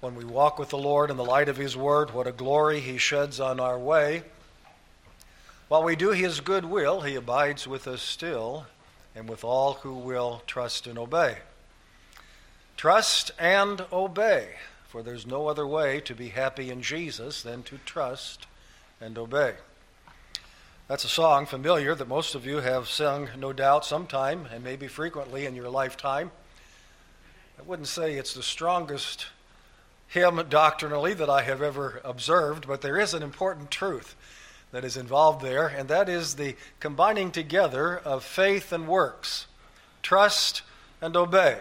when we walk with the Lord in the light of His Word, what a glory He sheds on our way. While we do His good will, He abides with us still and with all who will trust and obey. Trust and obey, for there's no other way to be happy in Jesus than to trust and obey. That's a song familiar that most of you have sung, no doubt, sometime and maybe frequently in your lifetime. I wouldn't say it's the strongest hymn doctrinally that I have ever observed, but there is an important truth that is involved there, and that is the combining together of faith and works, trust and obey.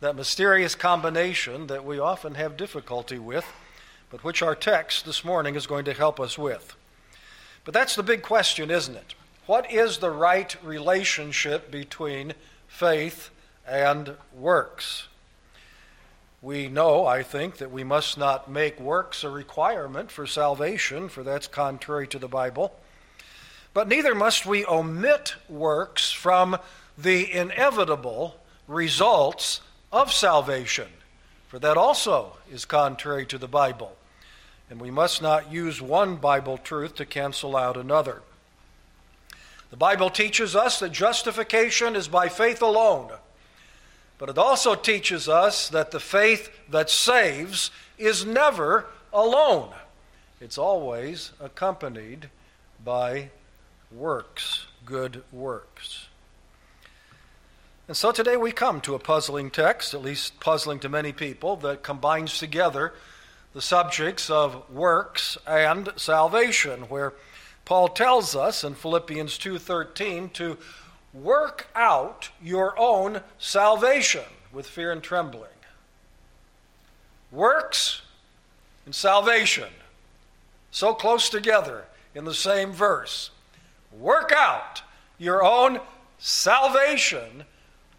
That mysterious combination that we often have difficulty with, but which our text this morning is going to help us with. But that's the big question, isn't it? What is the right relationship between faith and works? We know, I think, that we must not make works a requirement for salvation, for that's contrary to the Bible. But neither must we omit works from the inevitable results of salvation, for that also is contrary to the Bible. And we must not use one Bible truth to cancel out another. The Bible teaches us that justification is by faith alone but it also teaches us that the faith that saves is never alone, it's always accompanied by works, good works. And so today we come to a puzzling text, at least puzzling to many people, that combines together the subjects of works and salvation, where Paul tells us in Philippians 2:13 to work out your own salvation with fear and trembling. Works and salvation, so close together in the same verse. Work out your own salvation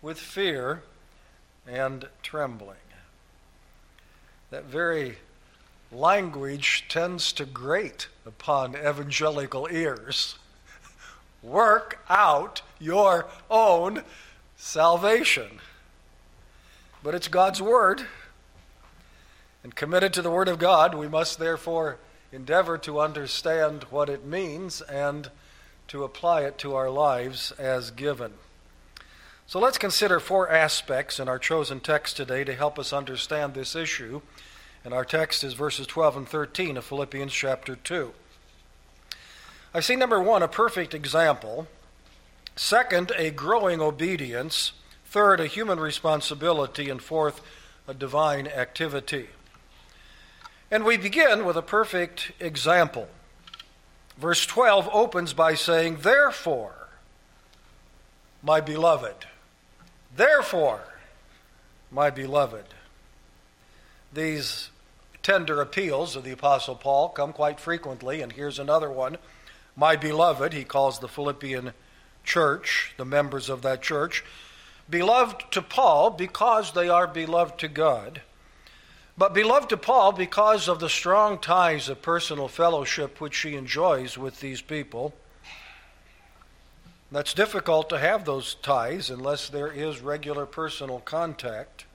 with fear and trembling. That very language tends to grate upon evangelical ears. Work out your own salvation. But it's God's Word. And committed to the Word of God, we must therefore endeavor to understand what it means and to apply it to our lives as given. So let's consider four aspects in our chosen text today to help us understand this issue. And our text is verses 12 and 13 of Philippians chapter 2. I see number one, a perfect example. Second, a growing obedience. Third, a human responsibility. And fourth, a divine activity. And we begin with a perfect example. Verse 12 opens by saying, Therefore, my beloved, therefore, my beloved. These tender appeals of the Apostle Paul come quite frequently, and here's another one my beloved, he calls the Philippian church, the members of that church, beloved to Paul because they are beloved to God, but beloved to Paul because of the strong ties of personal fellowship which he enjoys with these people. That's difficult to have those ties unless there is regular personal contact.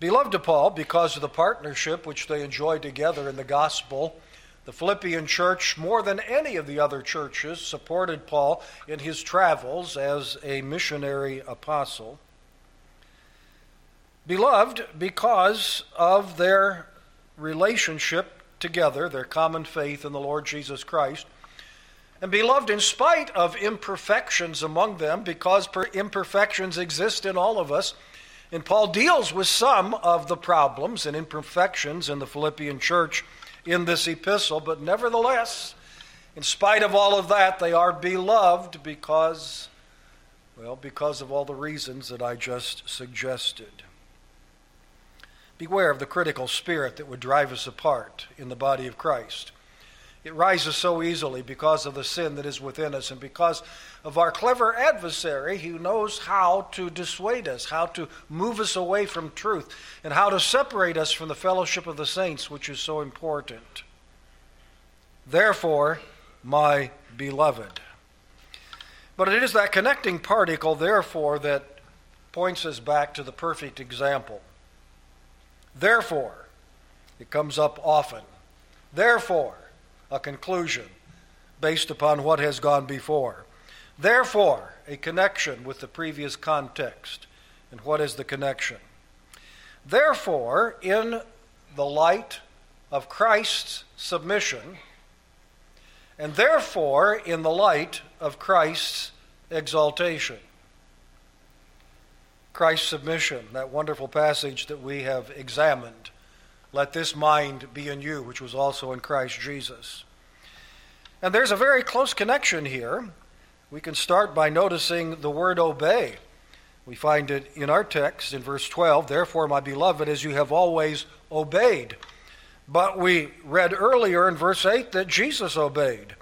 Beloved to Paul because of the partnership which they enjoy together in the gospel the Philippian church, more than any of the other churches, supported Paul in his travels as a missionary apostle. Beloved, because of their relationship together, their common faith in the Lord Jesus Christ, and beloved, in spite of imperfections among them, because imperfections exist in all of us, and Paul deals with some of the problems and imperfections in the Philippian church in this epistle, but nevertheless, in spite of all of that, they are beloved because, well, because of all the reasons that I just suggested. Beware of the critical spirit that would drive us apart in the body of Christ. It rises so easily because of the sin that is within us and because of our clever adversary who knows how to dissuade us, how to move us away from truth, and how to separate us from the fellowship of the saints, which is so important. Therefore, my beloved. But it is that connecting particle, therefore, that points us back to the perfect example. Therefore, it comes up often. Therefore, a conclusion based upon what has gone before. Therefore, a connection with the previous context. And what is the connection? Therefore, in the light of Christ's submission, and therefore in the light of Christ's exaltation. Christ's submission, that wonderful passage that we have examined. Let this mind be in you, which was also in Christ Jesus. And there's a very close connection here. We can start by noticing the word obey. We find it in our text in verse 12, therefore, my beloved, as you have always obeyed. But we read earlier in verse 8 that Jesus obeyed.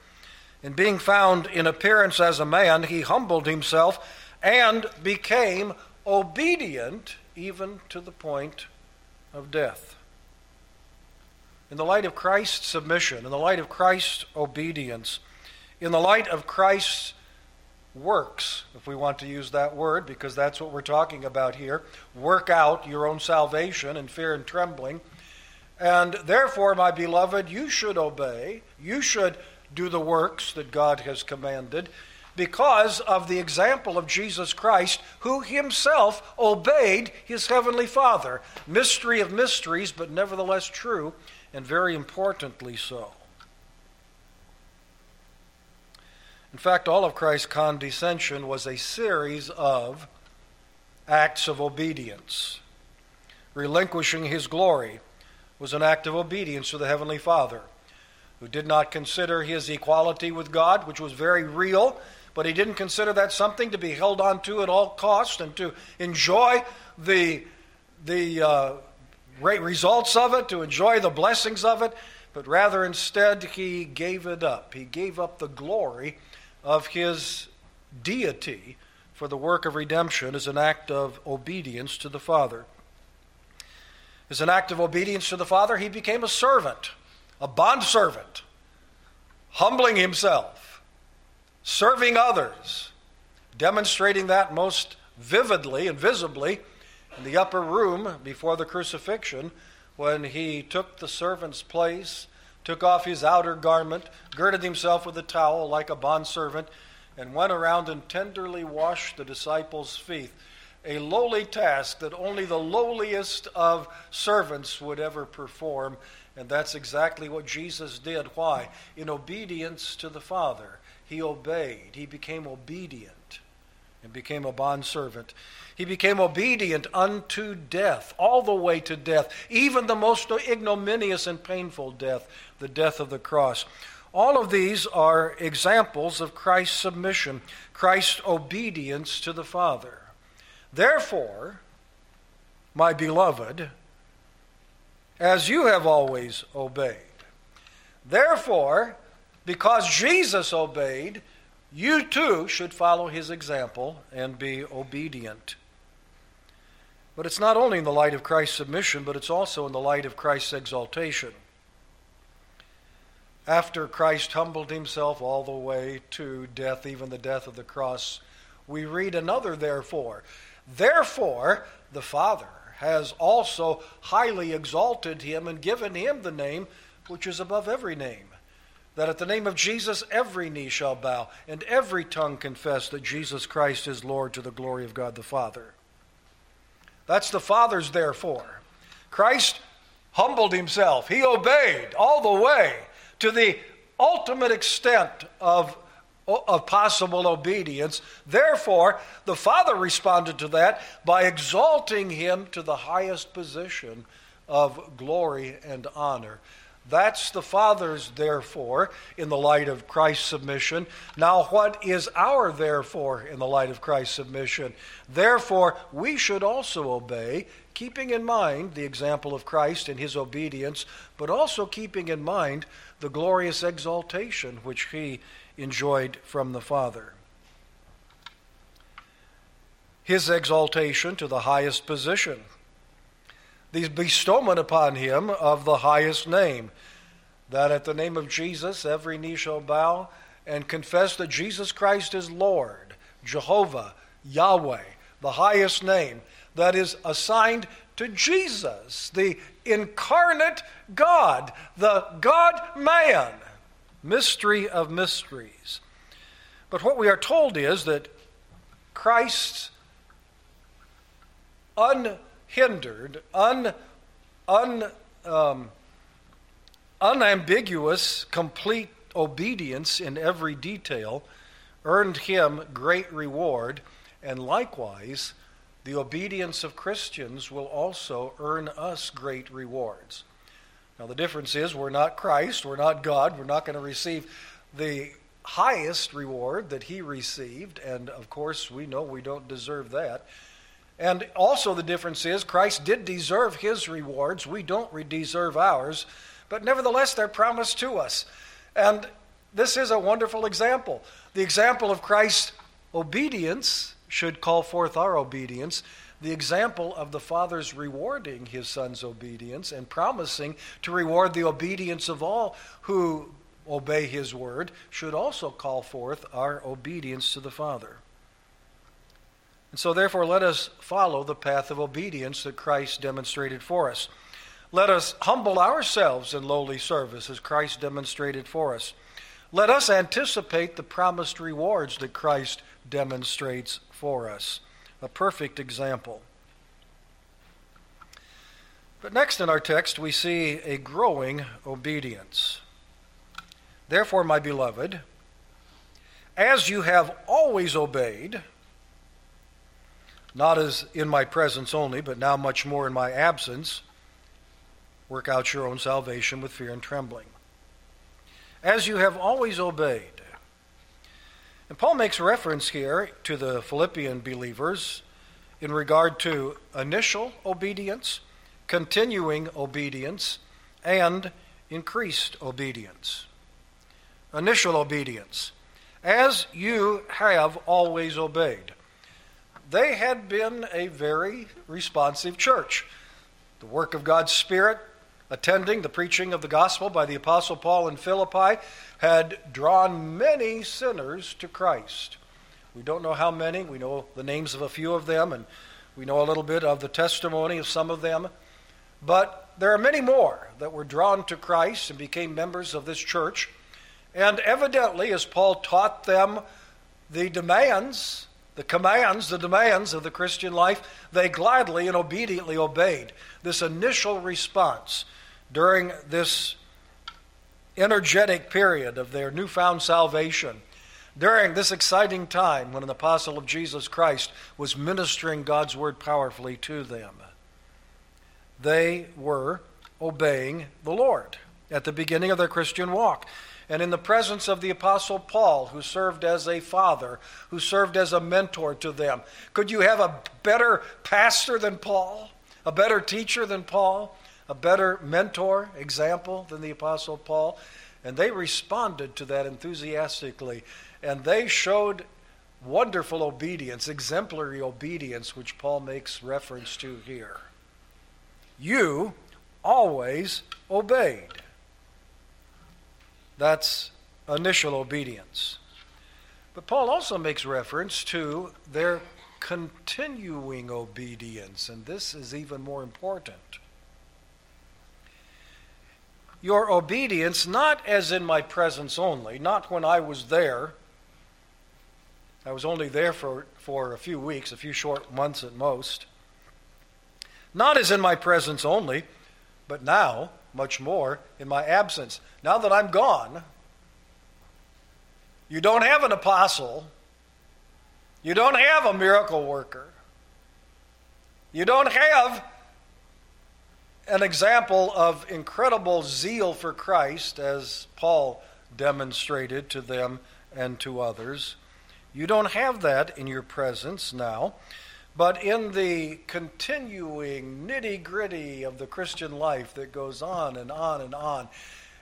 And being found in appearance as a man, he humbled himself and became obedient even to the point of death. In the light of Christ's submission, in the light of Christ's obedience, in the light of Christ's works, if we want to use that word, because that's what we're talking about here, work out your own salvation in fear and trembling. And therefore, my beloved, you should obey. You should do the works that God has commanded because of the example of Jesus Christ, who himself obeyed his heavenly Father. Mystery of mysteries, but nevertheless true, and very importantly so. In fact, all of Christ's condescension was a series of acts of obedience. Relinquishing his glory was an act of obedience to the Heavenly Father who did not consider his equality with God, which was very real, but he didn't consider that something to be held on to at all cost and to enjoy the, the uh, great results of it, to enjoy the blessings of it, but rather instead he gave it up. He gave up the glory of his deity for the work of redemption as an act of obedience to the Father. As an act of obedience to the Father, he became a servant a bondservant, humbling himself, serving others, demonstrating that most vividly and visibly in the upper room before the crucifixion when he took the servant's place, took off his outer garment, girded himself with a towel like a bondservant, and went around and tenderly washed the disciples' feet. A lowly task that only the lowliest of servants would ever perform and that's exactly what Jesus did. Why? In obedience to the Father. He obeyed. He became obedient became a bondservant. He became obedient unto death, all the way to death, even the most ignominious and painful death, the death of the cross. All of these are examples of Christ's submission, Christ's obedience to the Father. Therefore, my beloved, as you have always obeyed. Therefore, because Jesus obeyed, you too should follow his example and be obedient. But it's not only in the light of Christ's submission, but it's also in the light of Christ's exaltation. After Christ humbled himself all the way to death, even the death of the cross, we read another therefore. Therefore, the Father has also highly exalted him and given him the name which is above every name. That at the name of Jesus every knee shall bow and every tongue confess that Jesus Christ is Lord to the glory of God the Father. That's the Father's therefore. Christ humbled himself, he obeyed all the way to the ultimate extent of of possible obedience. Therefore, the Father responded to that by exalting him to the highest position of glory and honor. That's the Father's therefore in the light of Christ's submission. Now, what is our therefore in the light of Christ's submission? Therefore, we should also obey, keeping in mind the example of Christ and his obedience, but also keeping in mind the glorious exaltation which he enjoyed from the Father. His exaltation to the highest position, the bestowment upon him of the highest name, that at the name of Jesus every knee shall bow and confess that Jesus Christ is Lord, Jehovah, Yahweh, the highest name that is assigned to Jesus, the incarnate God, the God man. Mystery of mysteries. But what we are told is that Christ's unhindered, un, un, um, unambiguous, complete obedience in every detail earned him great reward, and likewise, the obedience of Christians will also earn us great rewards. Now, the difference is we're not Christ, we're not God, we're not going to receive the highest reward that he received, and of course, we know we don't deserve that. And also, the difference is Christ did deserve his rewards, we don't deserve ours, but nevertheless, they're promised to us. And this is a wonderful example. The example of Christ's obedience should call forth our obedience. The example of the Father's rewarding his Son's obedience and promising to reward the obedience of all who obey his word should also call forth our obedience to the Father. And so, therefore, let us follow the path of obedience that Christ demonstrated for us. Let us humble ourselves in lowly service as Christ demonstrated for us. Let us anticipate the promised rewards that Christ demonstrates for us. A perfect example. But next in our text, we see a growing obedience. Therefore, my beloved, as you have always obeyed, not as in my presence only, but now much more in my absence, work out your own salvation with fear and trembling as you have always obeyed. And Paul makes reference here to the Philippian believers in regard to initial obedience, continuing obedience, and increased obedience. Initial obedience. As you have always obeyed. They had been a very responsive church. The work of God's Spirit attending the preaching of the gospel by the Apostle Paul in Philippi had drawn many sinners to Christ. We don't know how many, we know the names of a few of them, and we know a little bit of the testimony of some of them. But there are many more that were drawn to Christ and became members of this church. And evidently, as Paul taught them the demands, the commands, the demands of the Christian life, they gladly and obediently obeyed this initial response during this energetic period of their newfound salvation, during this exciting time when an apostle of Jesus Christ was ministering God's word powerfully to them. They were obeying the Lord at the beginning of their Christian walk. And in the presence of the Apostle Paul, who served as a father, who served as a mentor to them. Could you have a better pastor than Paul? A better teacher than Paul? a better mentor, example than the Apostle Paul. And they responded to that enthusiastically. And they showed wonderful obedience, exemplary obedience, which Paul makes reference to here. You always obeyed. That's initial obedience. But Paul also makes reference to their continuing obedience, and this is even more important your obedience, not as in my presence only, not when I was there. I was only there for, for a few weeks, a few short months at most. Not as in my presence only, but now, much more, in my absence. Now that I'm gone, you don't have an apostle, you don't have a miracle worker, you don't have an example of incredible zeal for Christ, as Paul demonstrated to them and to others. You don't have that in your presence now, but in the continuing nitty gritty of the Christian life that goes on and on and on.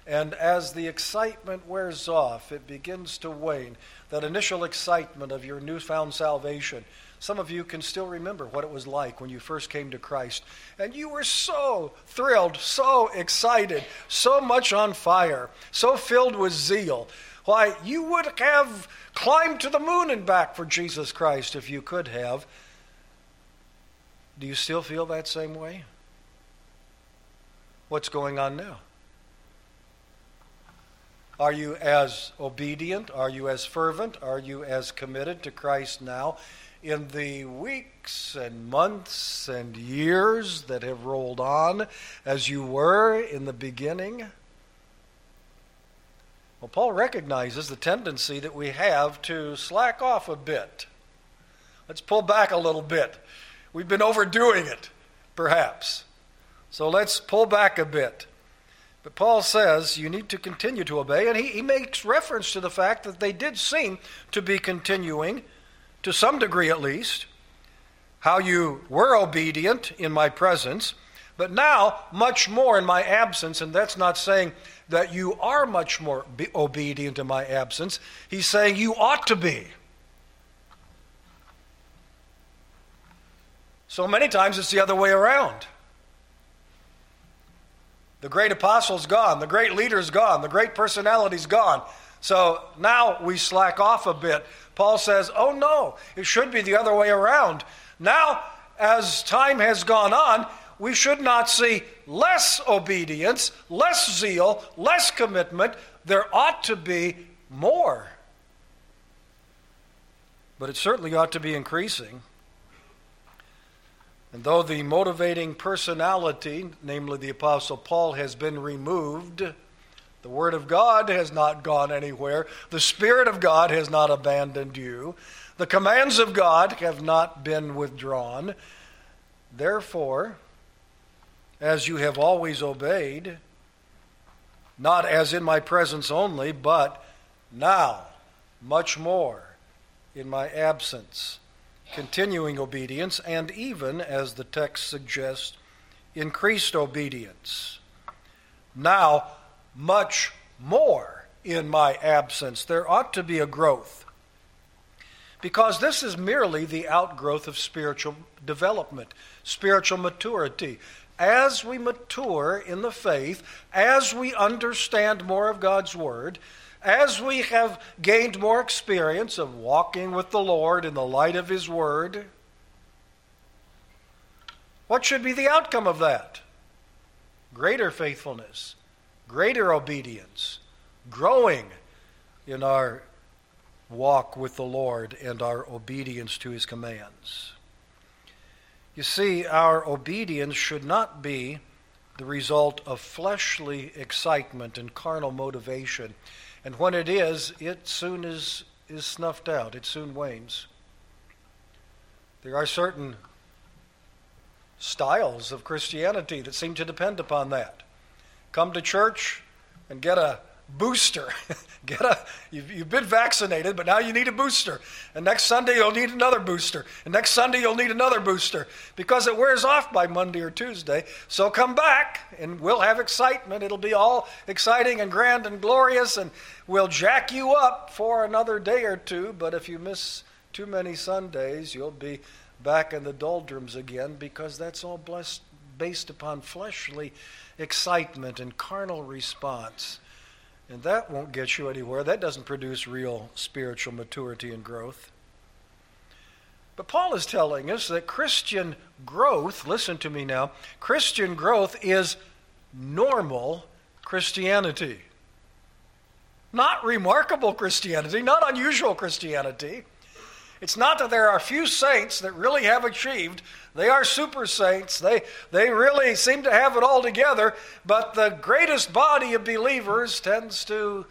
And as the excitement wears off, it begins to wane. That initial excitement of your newfound salvation some of you can still remember what it was like when you first came to Christ. And you were so thrilled, so excited, so much on fire, so filled with zeal. Why, you would have climbed to the moon and back for Jesus Christ if you could have. Do you still feel that same way? What's going on now? Are you as obedient? Are you as fervent? Are you as committed to Christ now in the weeks and months and years that have rolled on as you were in the beginning? Well, Paul recognizes the tendency that we have to slack off a bit. Let's pull back a little bit. We've been overdoing it, perhaps. So let's pull back a bit. But Paul says you need to continue to obey, and he, he makes reference to the fact that they did seem to be continuing, to some degree at least, how you were obedient in my presence, but now much more in my absence, and that's not saying that you are much more obedient in my absence. He's saying you ought to be. So many times it's the other way around. The great apostle's gone, the great leader's gone, the great personality's gone. So now we slack off a bit. Paul says, oh no, it should be the other way around. Now, as time has gone on, we should not see less obedience, less zeal, less commitment. There ought to be more. But it certainly ought to be increasing. And though the motivating personality, namely the Apostle Paul, has been removed, the Word of God has not gone anywhere. The Spirit of God has not abandoned you. The commands of God have not been withdrawn. Therefore, as you have always obeyed, not as in my presence only, but now, much more in my absence continuing obedience, and even, as the text suggests, increased obedience. Now, much more in my absence. There ought to be a growth. Because this is merely the outgrowth of spiritual development, spiritual maturity. As we mature in the faith, as we understand more of God's Word, as we have gained more experience of walking with the Lord in the light of His Word, what should be the outcome of that? Greater faithfulness, greater obedience, growing in our walk with the Lord and our obedience to His commands. You see, our obedience should not be the result of fleshly excitement and carnal motivation. And when it is, it soon is, is snuffed out, it soon wanes. There are certain styles of Christianity that seem to depend upon that. Come to church and get a booster. Get a, you've, you've been vaccinated, but now you need a booster. And next Sunday you'll need another booster. And next Sunday you'll need another booster because it wears off by Monday or Tuesday. So come back and we'll have excitement. It'll be all exciting and grand and glorious, and we'll jack you up for another day or two. But if you miss too many Sundays, you'll be back in the doldrums again because that's all blessed, based upon fleshly excitement and carnal response. And that won't get you anywhere. That doesn't produce real spiritual maturity and growth. But Paul is telling us that Christian growth, listen to me now, Christian growth is normal Christianity. Not remarkable Christianity, not unusual Christianity. It's not that there are a few saints that really have achieved. They are super saints. They, they really seem to have it all together. But the greatest body of believers tends to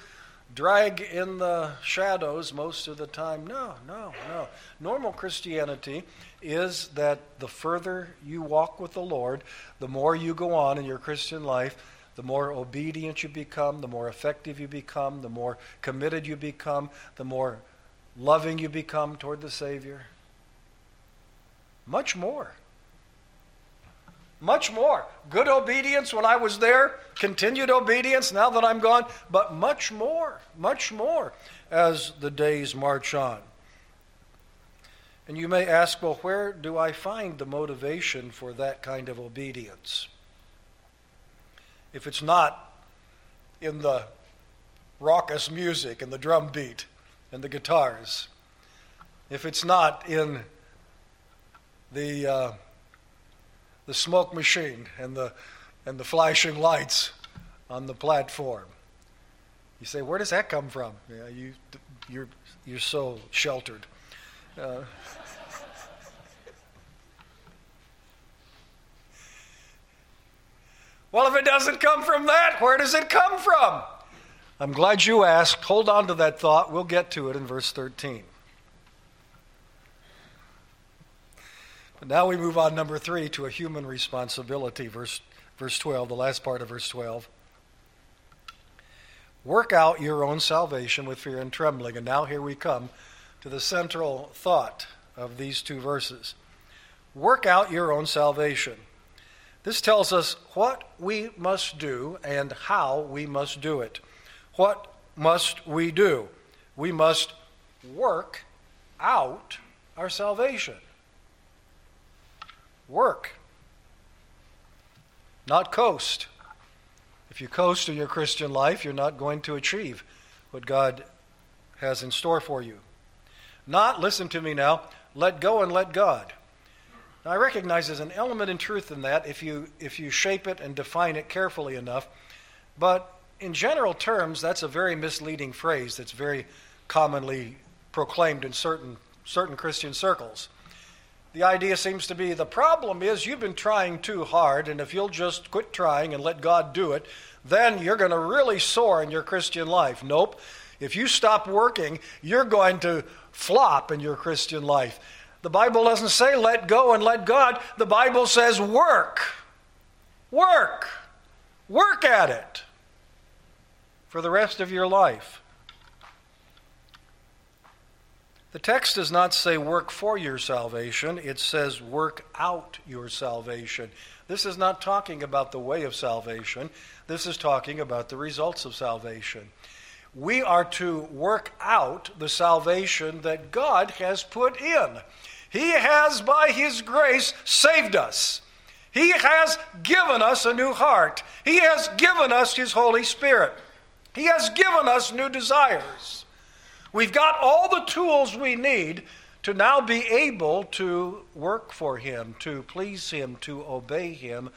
drag in the shadows most of the time. No, no, no. Normal Christianity is that the further you walk with the Lord, the more you go on in your Christian life, the more obedient you become, the more effective you become, the more committed you become, the more loving you become toward the Savior? Much more. Much more. Good obedience when I was there, continued obedience now that I'm gone, but much more, much more as the days march on. And you may ask, well, where do I find the motivation for that kind of obedience? If it's not in the raucous music and the drum beat, and the guitars. If it's not in the uh, the smoke machine and the, and the flashing lights on the platform. You say, where does that come from? Yeah, you, you're, you're so sheltered. Uh, well, if it doesn't come from that, where does it come from? I'm glad you asked. Hold on to that thought. We'll get to it in verse 13. But now we move on, number three, to a human responsibility, verse, verse 12, the last part of verse 12. Work out your own salvation with fear and trembling. And now here we come to the central thought of these two verses. Work out your own salvation. This tells us what we must do and how we must do it. What must we do? We must work out our salvation. Work, not coast. If you coast in your Christian life, you're not going to achieve what God has in store for you. Not, listen to me now, let go and let God. Now, I recognize there's an element in truth in that if you, if you shape it and define it carefully enough. But in general terms, that's a very misleading phrase that's very commonly proclaimed in certain, certain Christian circles. The idea seems to be the problem is you've been trying too hard, and if you'll just quit trying and let God do it, then you're going to really soar in your Christian life. Nope. If you stop working, you're going to flop in your Christian life. The Bible doesn't say let go and let God, the Bible says work. Work. Work at it for the rest of your life. The text does not say work for your salvation, it says work out your salvation. This is not talking about the way of salvation, this is talking about the results of salvation. We are to work out the salvation that God has put in. He has, by His grace, saved us. He has given us a new heart. He has given us His Holy Spirit. He has given us new desires. We've got all the tools we need to now be able to work for Him, to please Him, to obey Him.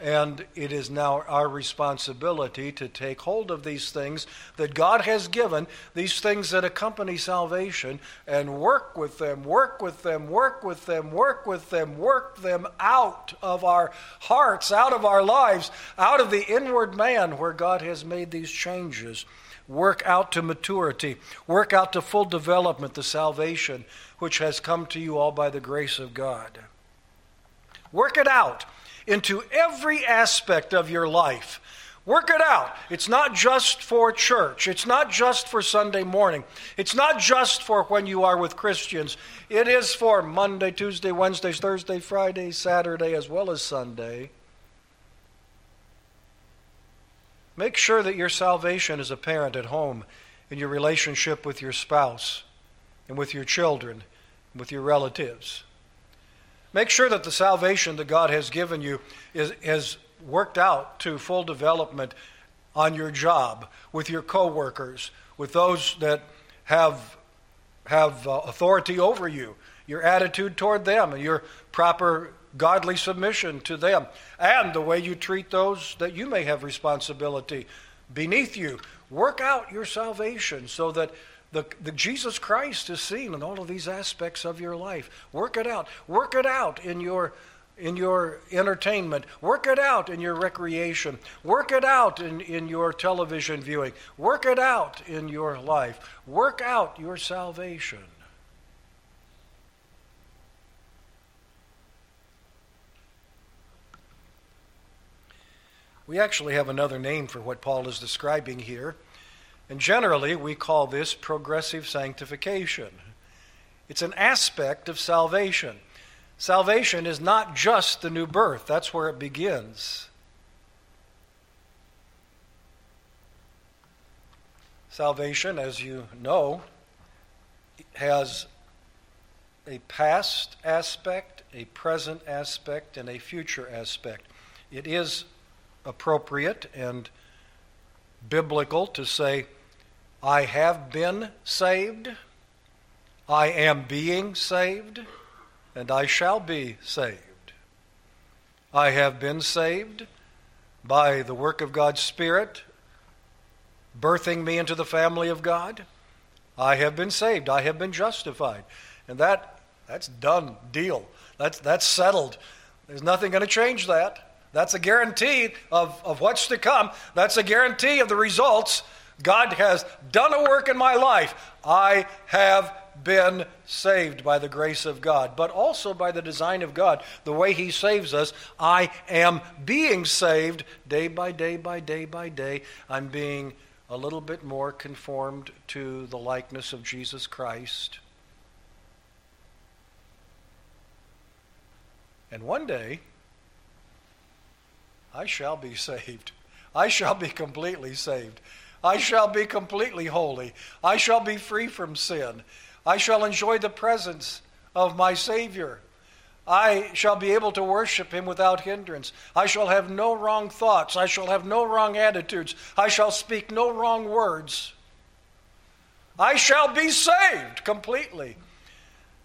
And it is now our responsibility to take hold of these things that God has given, these things that accompany salvation, and work with them, work with them, work with them, work with them, work them out of our hearts, out of our lives, out of the inward man where God has made these changes. Work out to maturity, work out to full development the salvation which has come to you all by the grace of God. Work it out into every aspect of your life. Work it out. It's not just for church. It's not just for Sunday morning. It's not just for when you are with Christians. It is for Monday, Tuesday, Wednesday, Thursday, Friday, Saturday, as well as Sunday. Make sure that your salvation is apparent at home in your relationship with your spouse and with your children, and with your relatives. Make sure that the salvation that God has given you is, is worked out to full development on your job, with your coworkers, with those that have, have uh, authority over you, your attitude toward them, and your proper godly submission to them, and the way you treat those that you may have responsibility beneath you. Work out your salvation so that the, the Jesus Christ is seen in all of these aspects of your life. Work it out. Work it out in your in your entertainment. Work it out in your recreation. Work it out in, in your television viewing. Work it out in your life. Work out your salvation. We actually have another name for what Paul is describing here, and generally we call this progressive sanctification. It's an aspect of salvation. Salvation is not just the new birth, that's where it begins. Salvation, as you know, has a past aspect, a present aspect, and a future aspect. It is appropriate and biblical to say, I have been saved, I am being saved, and I shall be saved. I have been saved by the work of God's Spirit, birthing me into the family of God. I have been saved. I have been justified. And that, that's done deal. That's, that's settled. There's nothing going to change that. That's a guarantee of, of what's to come. That's a guarantee of the results. God has done a work in my life. I have been saved by the grace of God, but also by the design of God. The way He saves us, I am being saved day by day by day by day. I'm being a little bit more conformed to the likeness of Jesus Christ. And one day, I shall be saved. I shall be completely saved. I shall be completely holy. I shall be free from sin. I shall enjoy the presence of my Savior. I shall be able to worship him without hindrance. I shall have no wrong thoughts. I shall have no wrong attitudes. I shall speak no wrong words. I shall be saved completely.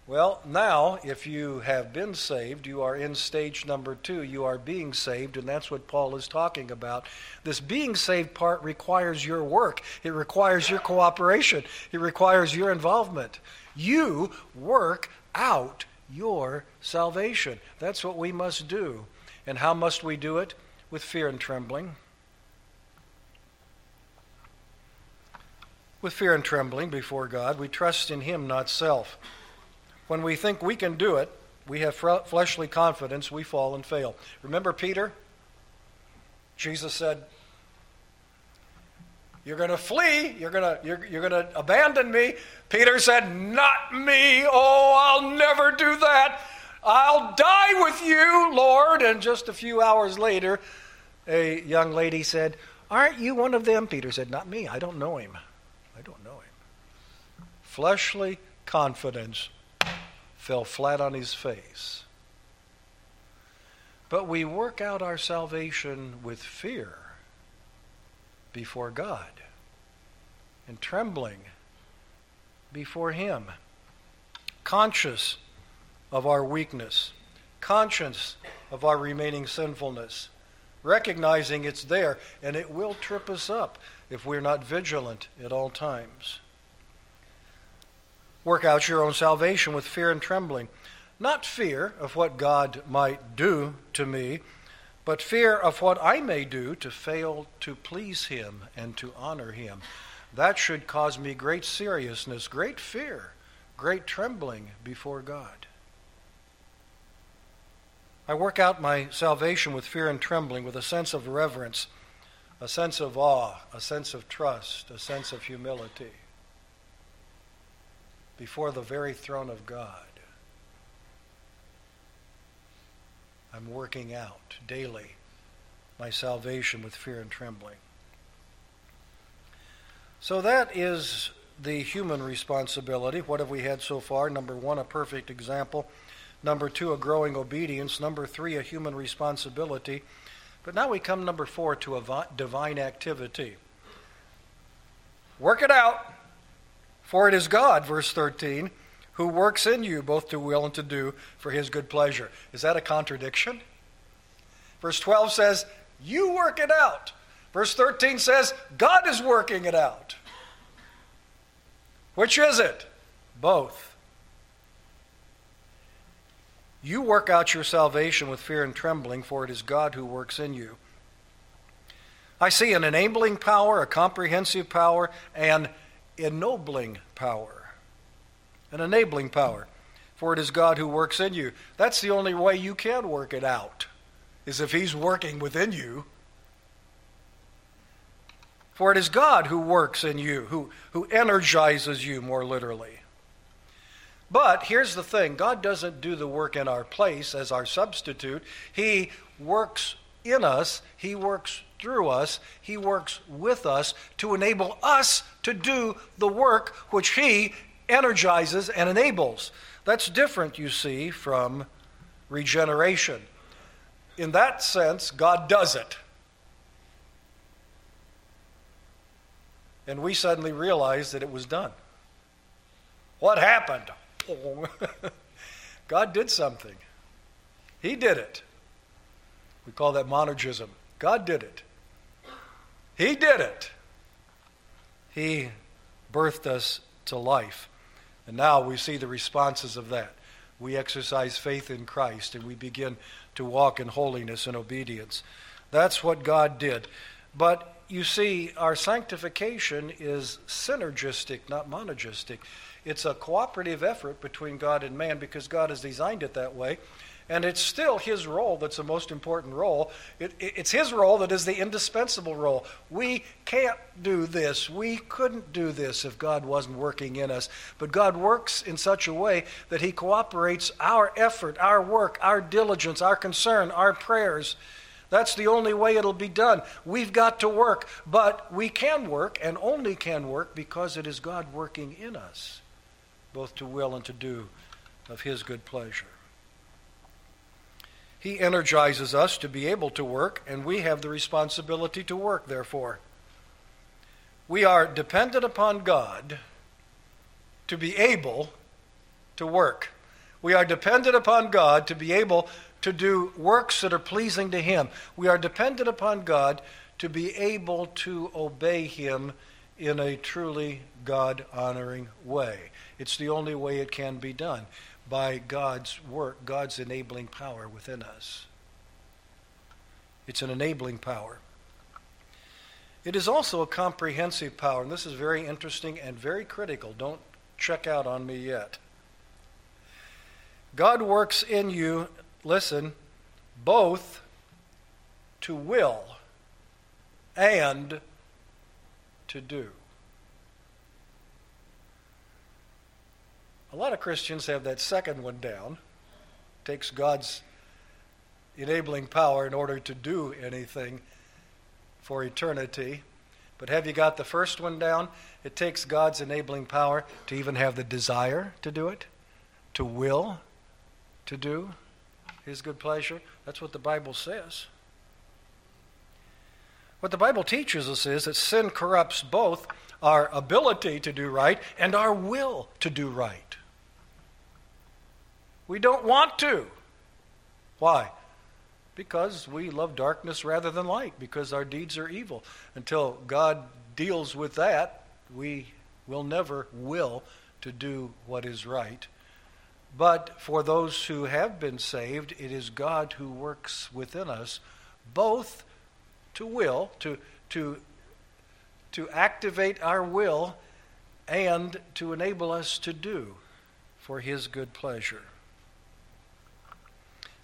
Well, now, if you have been saved, you are in stage number two. You are being saved, and that's what Paul is talking about. This being saved part requires your work, it requires your cooperation, it requires your involvement. You work out your salvation. That's what we must do. And how must we do it? With fear and trembling. With fear and trembling before God, we trust in Him, not self. When we think we can do it, we have fleshly confidence, we fall and fail. Remember Peter? Jesus said, You're going to flee. You're going to, you're, you're going to abandon me. Peter said, Not me. Oh, I'll never do that. I'll die with you, Lord. And just a few hours later, a young lady said, Aren't you one of them? Peter said, Not me. I don't know him. I don't know him. Fleshly confidence fell flat on his face. But we work out our salvation with fear before God and trembling before Him, conscious of our weakness, conscious of our remaining sinfulness, recognizing it's there and it will trip us up if we're not vigilant at all times. Work out your own salvation with fear and trembling. Not fear of what God might do to me, but fear of what I may do to fail to please Him and to honor Him. That should cause me great seriousness, great fear, great trembling before God. I work out my salvation with fear and trembling, with a sense of reverence, a sense of awe, a sense of trust, a sense of humility before the very throne of God. I'm working out daily my salvation with fear and trembling. So that is the human responsibility. What have we had so far? Number one, a perfect example. Number two, a growing obedience. Number three, a human responsibility. But now we come, number four, to a divine activity. Work it out. For it is God, verse 13, who works in you both to will and to do for his good pleasure. Is that a contradiction? Verse 12 says, You work it out. Verse 13 says, God is working it out. Which is it? Both. You work out your salvation with fear and trembling, for it is God who works in you. I see an enabling power, a comprehensive power, and ennobling power, an enabling power. For it is God who works in you. That's the only way you can work it out, is if He's working within you. For it is God who works in you, who, who energizes you, more literally. But here's the thing God doesn't do the work in our place as our substitute, He works in us, He works through us, He works with us to enable us to do the work which He energizes and enables. That's different, you see, from regeneration. In that sense, God does it. And we suddenly realize that it was done. What happened? God did something. He did it. We call that monergism. God did it. He did it. He birthed us to life. And now we see the responses of that. We exercise faith in Christ and we begin to walk in holiness and obedience. That's what God did. But you see, our sanctification is synergistic, not monergistic. It's a cooperative effort between God and man because God has designed it that way. And it's still his role that's the most important role. It, it, it's his role that is the indispensable role. We can't do this. We couldn't do this if God wasn't working in us. But God works in such a way that he cooperates our effort, our work, our diligence, our concern, our prayers. That's the only way it'll be done. We've got to work, but we can work and only can work because it is God working in us, both to will and to do of his good pleasure. He energizes us to be able to work, and we have the responsibility to work, therefore. We are dependent upon God to be able to work. We are dependent upon God to be able to do works that are pleasing to Him. We are dependent upon God to be able to obey Him in a truly God honoring way. It's the only way it can be done by God's work, God's enabling power within us. It's an enabling power. It is also a comprehensive power, and this is very interesting and very critical. Don't check out on me yet. God works in you, listen, both to will and to do. A lot of Christians have that second one down. It takes God's enabling power in order to do anything for eternity. But have you got the first one down? It takes God's enabling power to even have the desire to do it, to will to do His good pleasure. That's what the Bible says. What the Bible teaches us is that sin corrupts both our ability to do right and our will to do right. We don't want to. Why? Because we love darkness rather than light, because our deeds are evil. Until God deals with that, we will never will to do what is right. But for those who have been saved, it is God who works within us both to will, to, to, to activate our will, and to enable us to do for His good pleasure.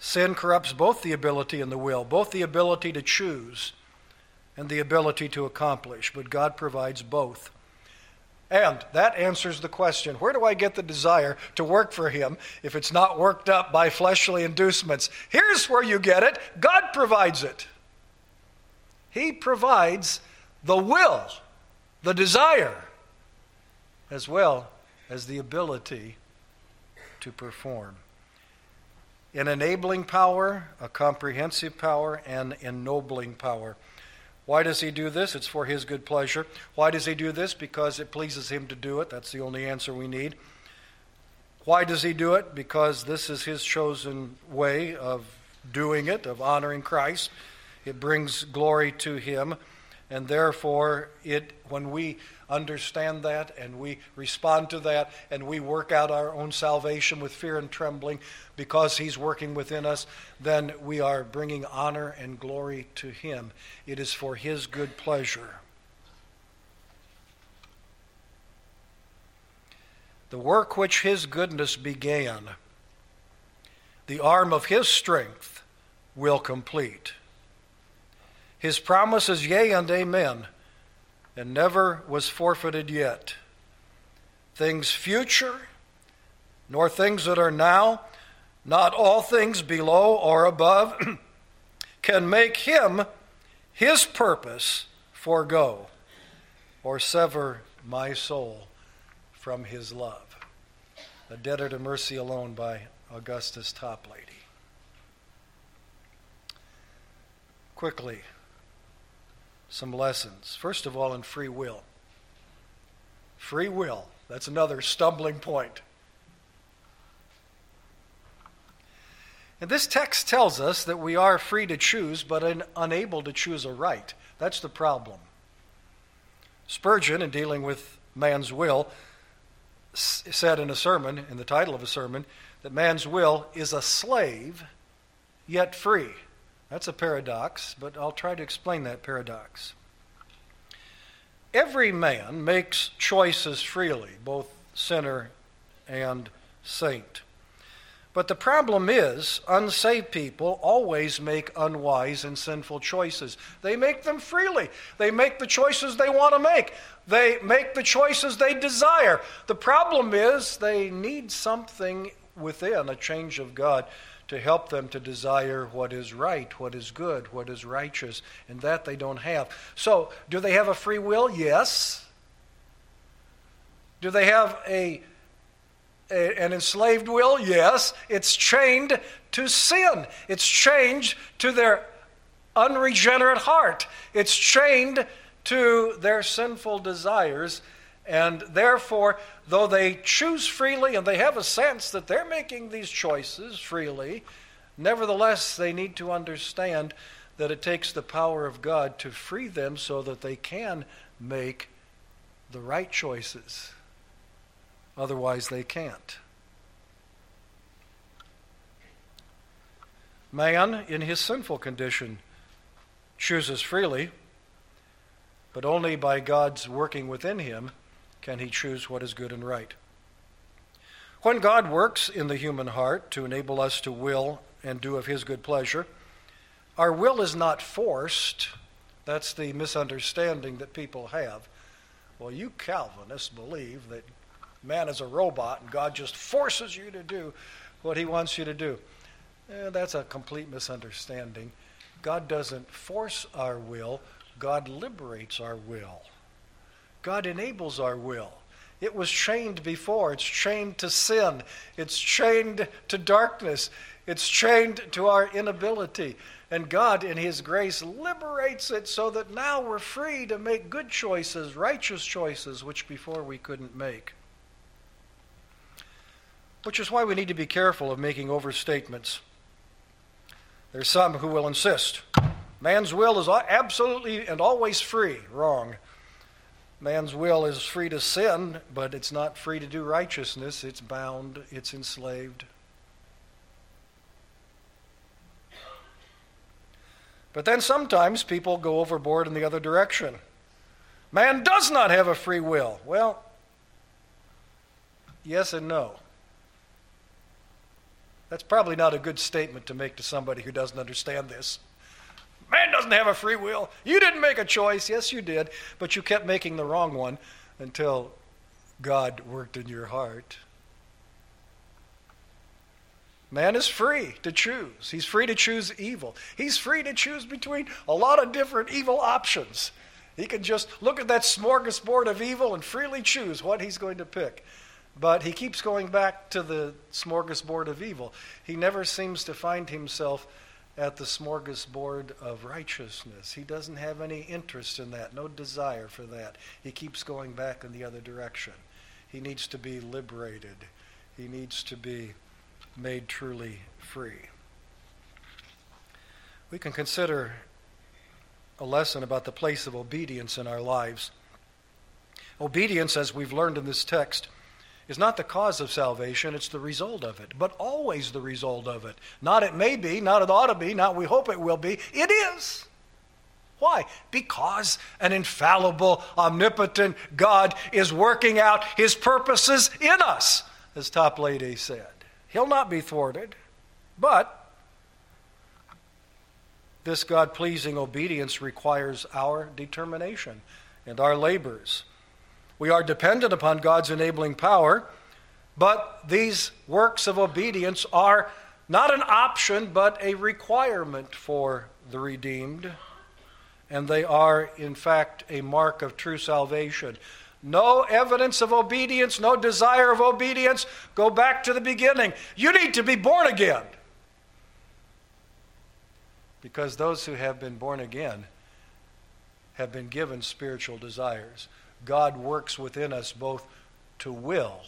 Sin corrupts both the ability and the will, both the ability to choose and the ability to accomplish, but God provides both. And that answers the question where do I get the desire to work for Him if it's not worked up by fleshly inducements? Here's where you get it God provides it. He provides the will, the desire, as well as the ability to perform an enabling power, a comprehensive power, and ennobling power. Why does he do this? It's for his good pleasure. Why does he do this? Because it pleases him to do it. That's the only answer we need. Why does he do it? Because this is his chosen way of doing it, of honoring Christ. It brings glory to him. And therefore, it when we understand that and we respond to that and we work out our own salvation with fear and trembling because He's working within us, then we are bringing honor and glory to Him. It is for His good pleasure. The work which His goodness began, the arm of His strength will complete. His promise is yea and amen and never was forfeited yet. Things future, nor things that are now, not all things below or above, can make him his purpose forego or sever my soul from his love. A Debtor to Mercy Alone by Augustus Toplady. Quickly, some lessons. First of all, in free will. Free will, that's another stumbling point. And this text tells us that we are free to choose, but un- unable to choose a right. That's the problem. Spurgeon, in dealing with man's will, s- said in a sermon, in the title of a sermon, that man's will is a slave, yet free. That's a paradox, but I'll try to explain that paradox. Every man makes choices freely, both sinner and saint. But the problem is, unsaved people always make unwise and sinful choices. They make them freely. They make the choices they want to make. They make the choices they desire. The problem is, they need something within, a change of God, to help them to desire what is right, what is good, what is righteous, and that they don't have. So, do they have a free will? Yes. Do they have a an enslaved will? Yes. It's chained to sin. It's chained to their unregenerate heart. It's chained to their sinful desires. And therefore, though they choose freely and they have a sense that they're making these choices freely, nevertheless, they need to understand that it takes the power of God to free them so that they can make the right choices. Otherwise, they can't. Man, in his sinful condition, chooses freely, but only by God's working within him can he choose what is good and right. When God works in the human heart to enable us to will and do of his good pleasure, our will is not forced. That's the misunderstanding that people have. Well, you Calvinists believe that man is a robot and God just forces you to do what he wants you to do. Eh, that's a complete misunderstanding. God doesn't force our will, God liberates our will. God enables our will. It was chained before. It's chained to sin. It's chained to darkness. It's chained to our inability. And God, in His grace, liberates it so that now we're free to make good choices, righteous choices, which before we couldn't make. Which is why we need to be careful of making overstatements. There's some who will insist man's will is absolutely and always free. Wrong. Man's will is free to sin, but it's not free to do righteousness. It's bound, it's enslaved. But then sometimes people go overboard in the other direction. Man does not have a free will. Well, yes and no. That's probably not a good statement to make to somebody who doesn't understand this. Man doesn't have a free will. You didn't make a choice. Yes, you did, but you kept making the wrong one until God worked in your heart. Man is free to choose. He's free to choose evil. He's free to choose between a lot of different evil options. He can just look at that smorgasbord of evil and freely choose what he's going to pick. But he keeps going back to the smorgasbord of evil. He never seems to find himself at the smorgasbord of righteousness. He doesn't have any interest in that, no desire for that. He keeps going back in the other direction. He needs to be liberated, he needs to be made truly free. We can consider a lesson about the place of obedience in our lives. Obedience, as we've learned in this text, is not the cause of salvation, it's the result of it, but always the result of it. Not it may be, not it ought to be, not we hope it will be. It is. Why? Because an infallible, omnipotent God is working out his purposes in us, as Toplady said. He'll not be thwarted, but this God pleasing obedience requires our determination and our labors. We are dependent upon God's enabling power, but these works of obedience are not an option, but a requirement for the redeemed. And they are, in fact, a mark of true salvation. No evidence of obedience, no desire of obedience. Go back to the beginning. You need to be born again. Because those who have been born again have been given spiritual desires. God works within us both to will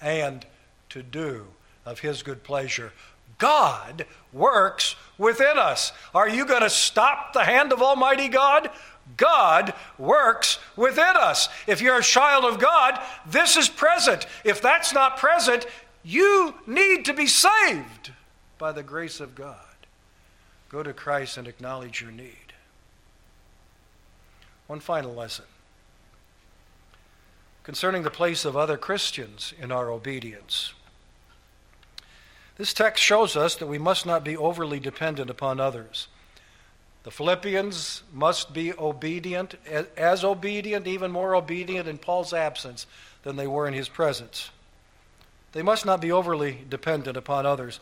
and to do of His good pleasure, God works within us. Are you going to stop the hand of Almighty God? God works within us. If you're a child of God, this is present. If that's not present, you need to be saved by the grace of God. Go to Christ and acknowledge your need. One final lesson concerning the place of other Christians in our obedience. This text shows us that we must not be overly dependent upon others. The Philippians must be obedient, as obedient, even more obedient in Paul's absence than they were in his presence. They must not be overly dependent upon others.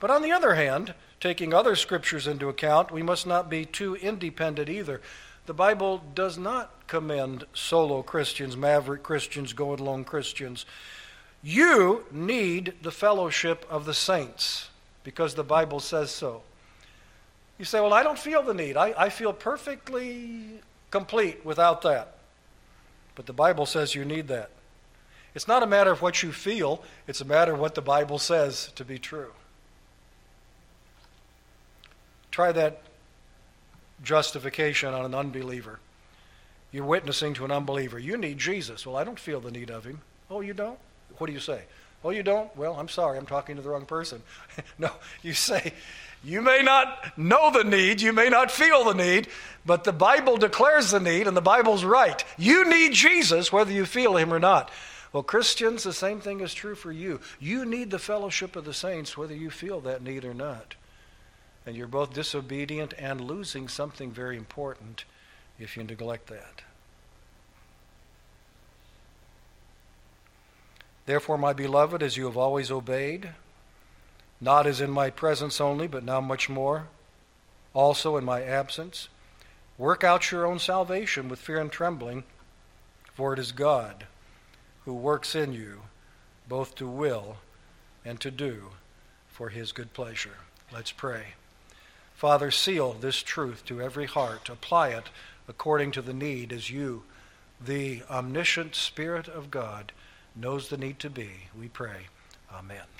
But on the other hand, taking other scriptures into account, we must not be too independent either. The Bible does not commend solo Christians, maverick Christians, go it alone Christians. You need the fellowship of the saints because the Bible says so. You say, Well, I don't feel the need. I, I feel perfectly complete without that. But the Bible says you need that. It's not a matter of what you feel, it's a matter of what the Bible says to be true. Try that justification on an unbeliever. You're witnessing to an unbeliever. You need Jesus. Well, I don't feel the need of him. Oh, you don't? What do you say? Oh, you don't? Well, I'm sorry, I'm talking to the wrong person. no, you say, you may not know the need, you may not feel the need, but the Bible declares the need, and the Bible's right. You need Jesus whether you feel him or not. Well, Christians, the same thing is true for you. You need the fellowship of the saints whether you feel that need or not. And you're both disobedient and losing something very important if you neglect that. Therefore, my beloved, as you have always obeyed, not as in my presence only, but now much more, also in my absence, work out your own salvation with fear and trembling, for it is God who works in you both to will and to do for his good pleasure. Let's pray. Father, seal this truth to every heart. Apply it according to the need as you, the omniscient Spirit of God, knows the need to be. We pray. Amen.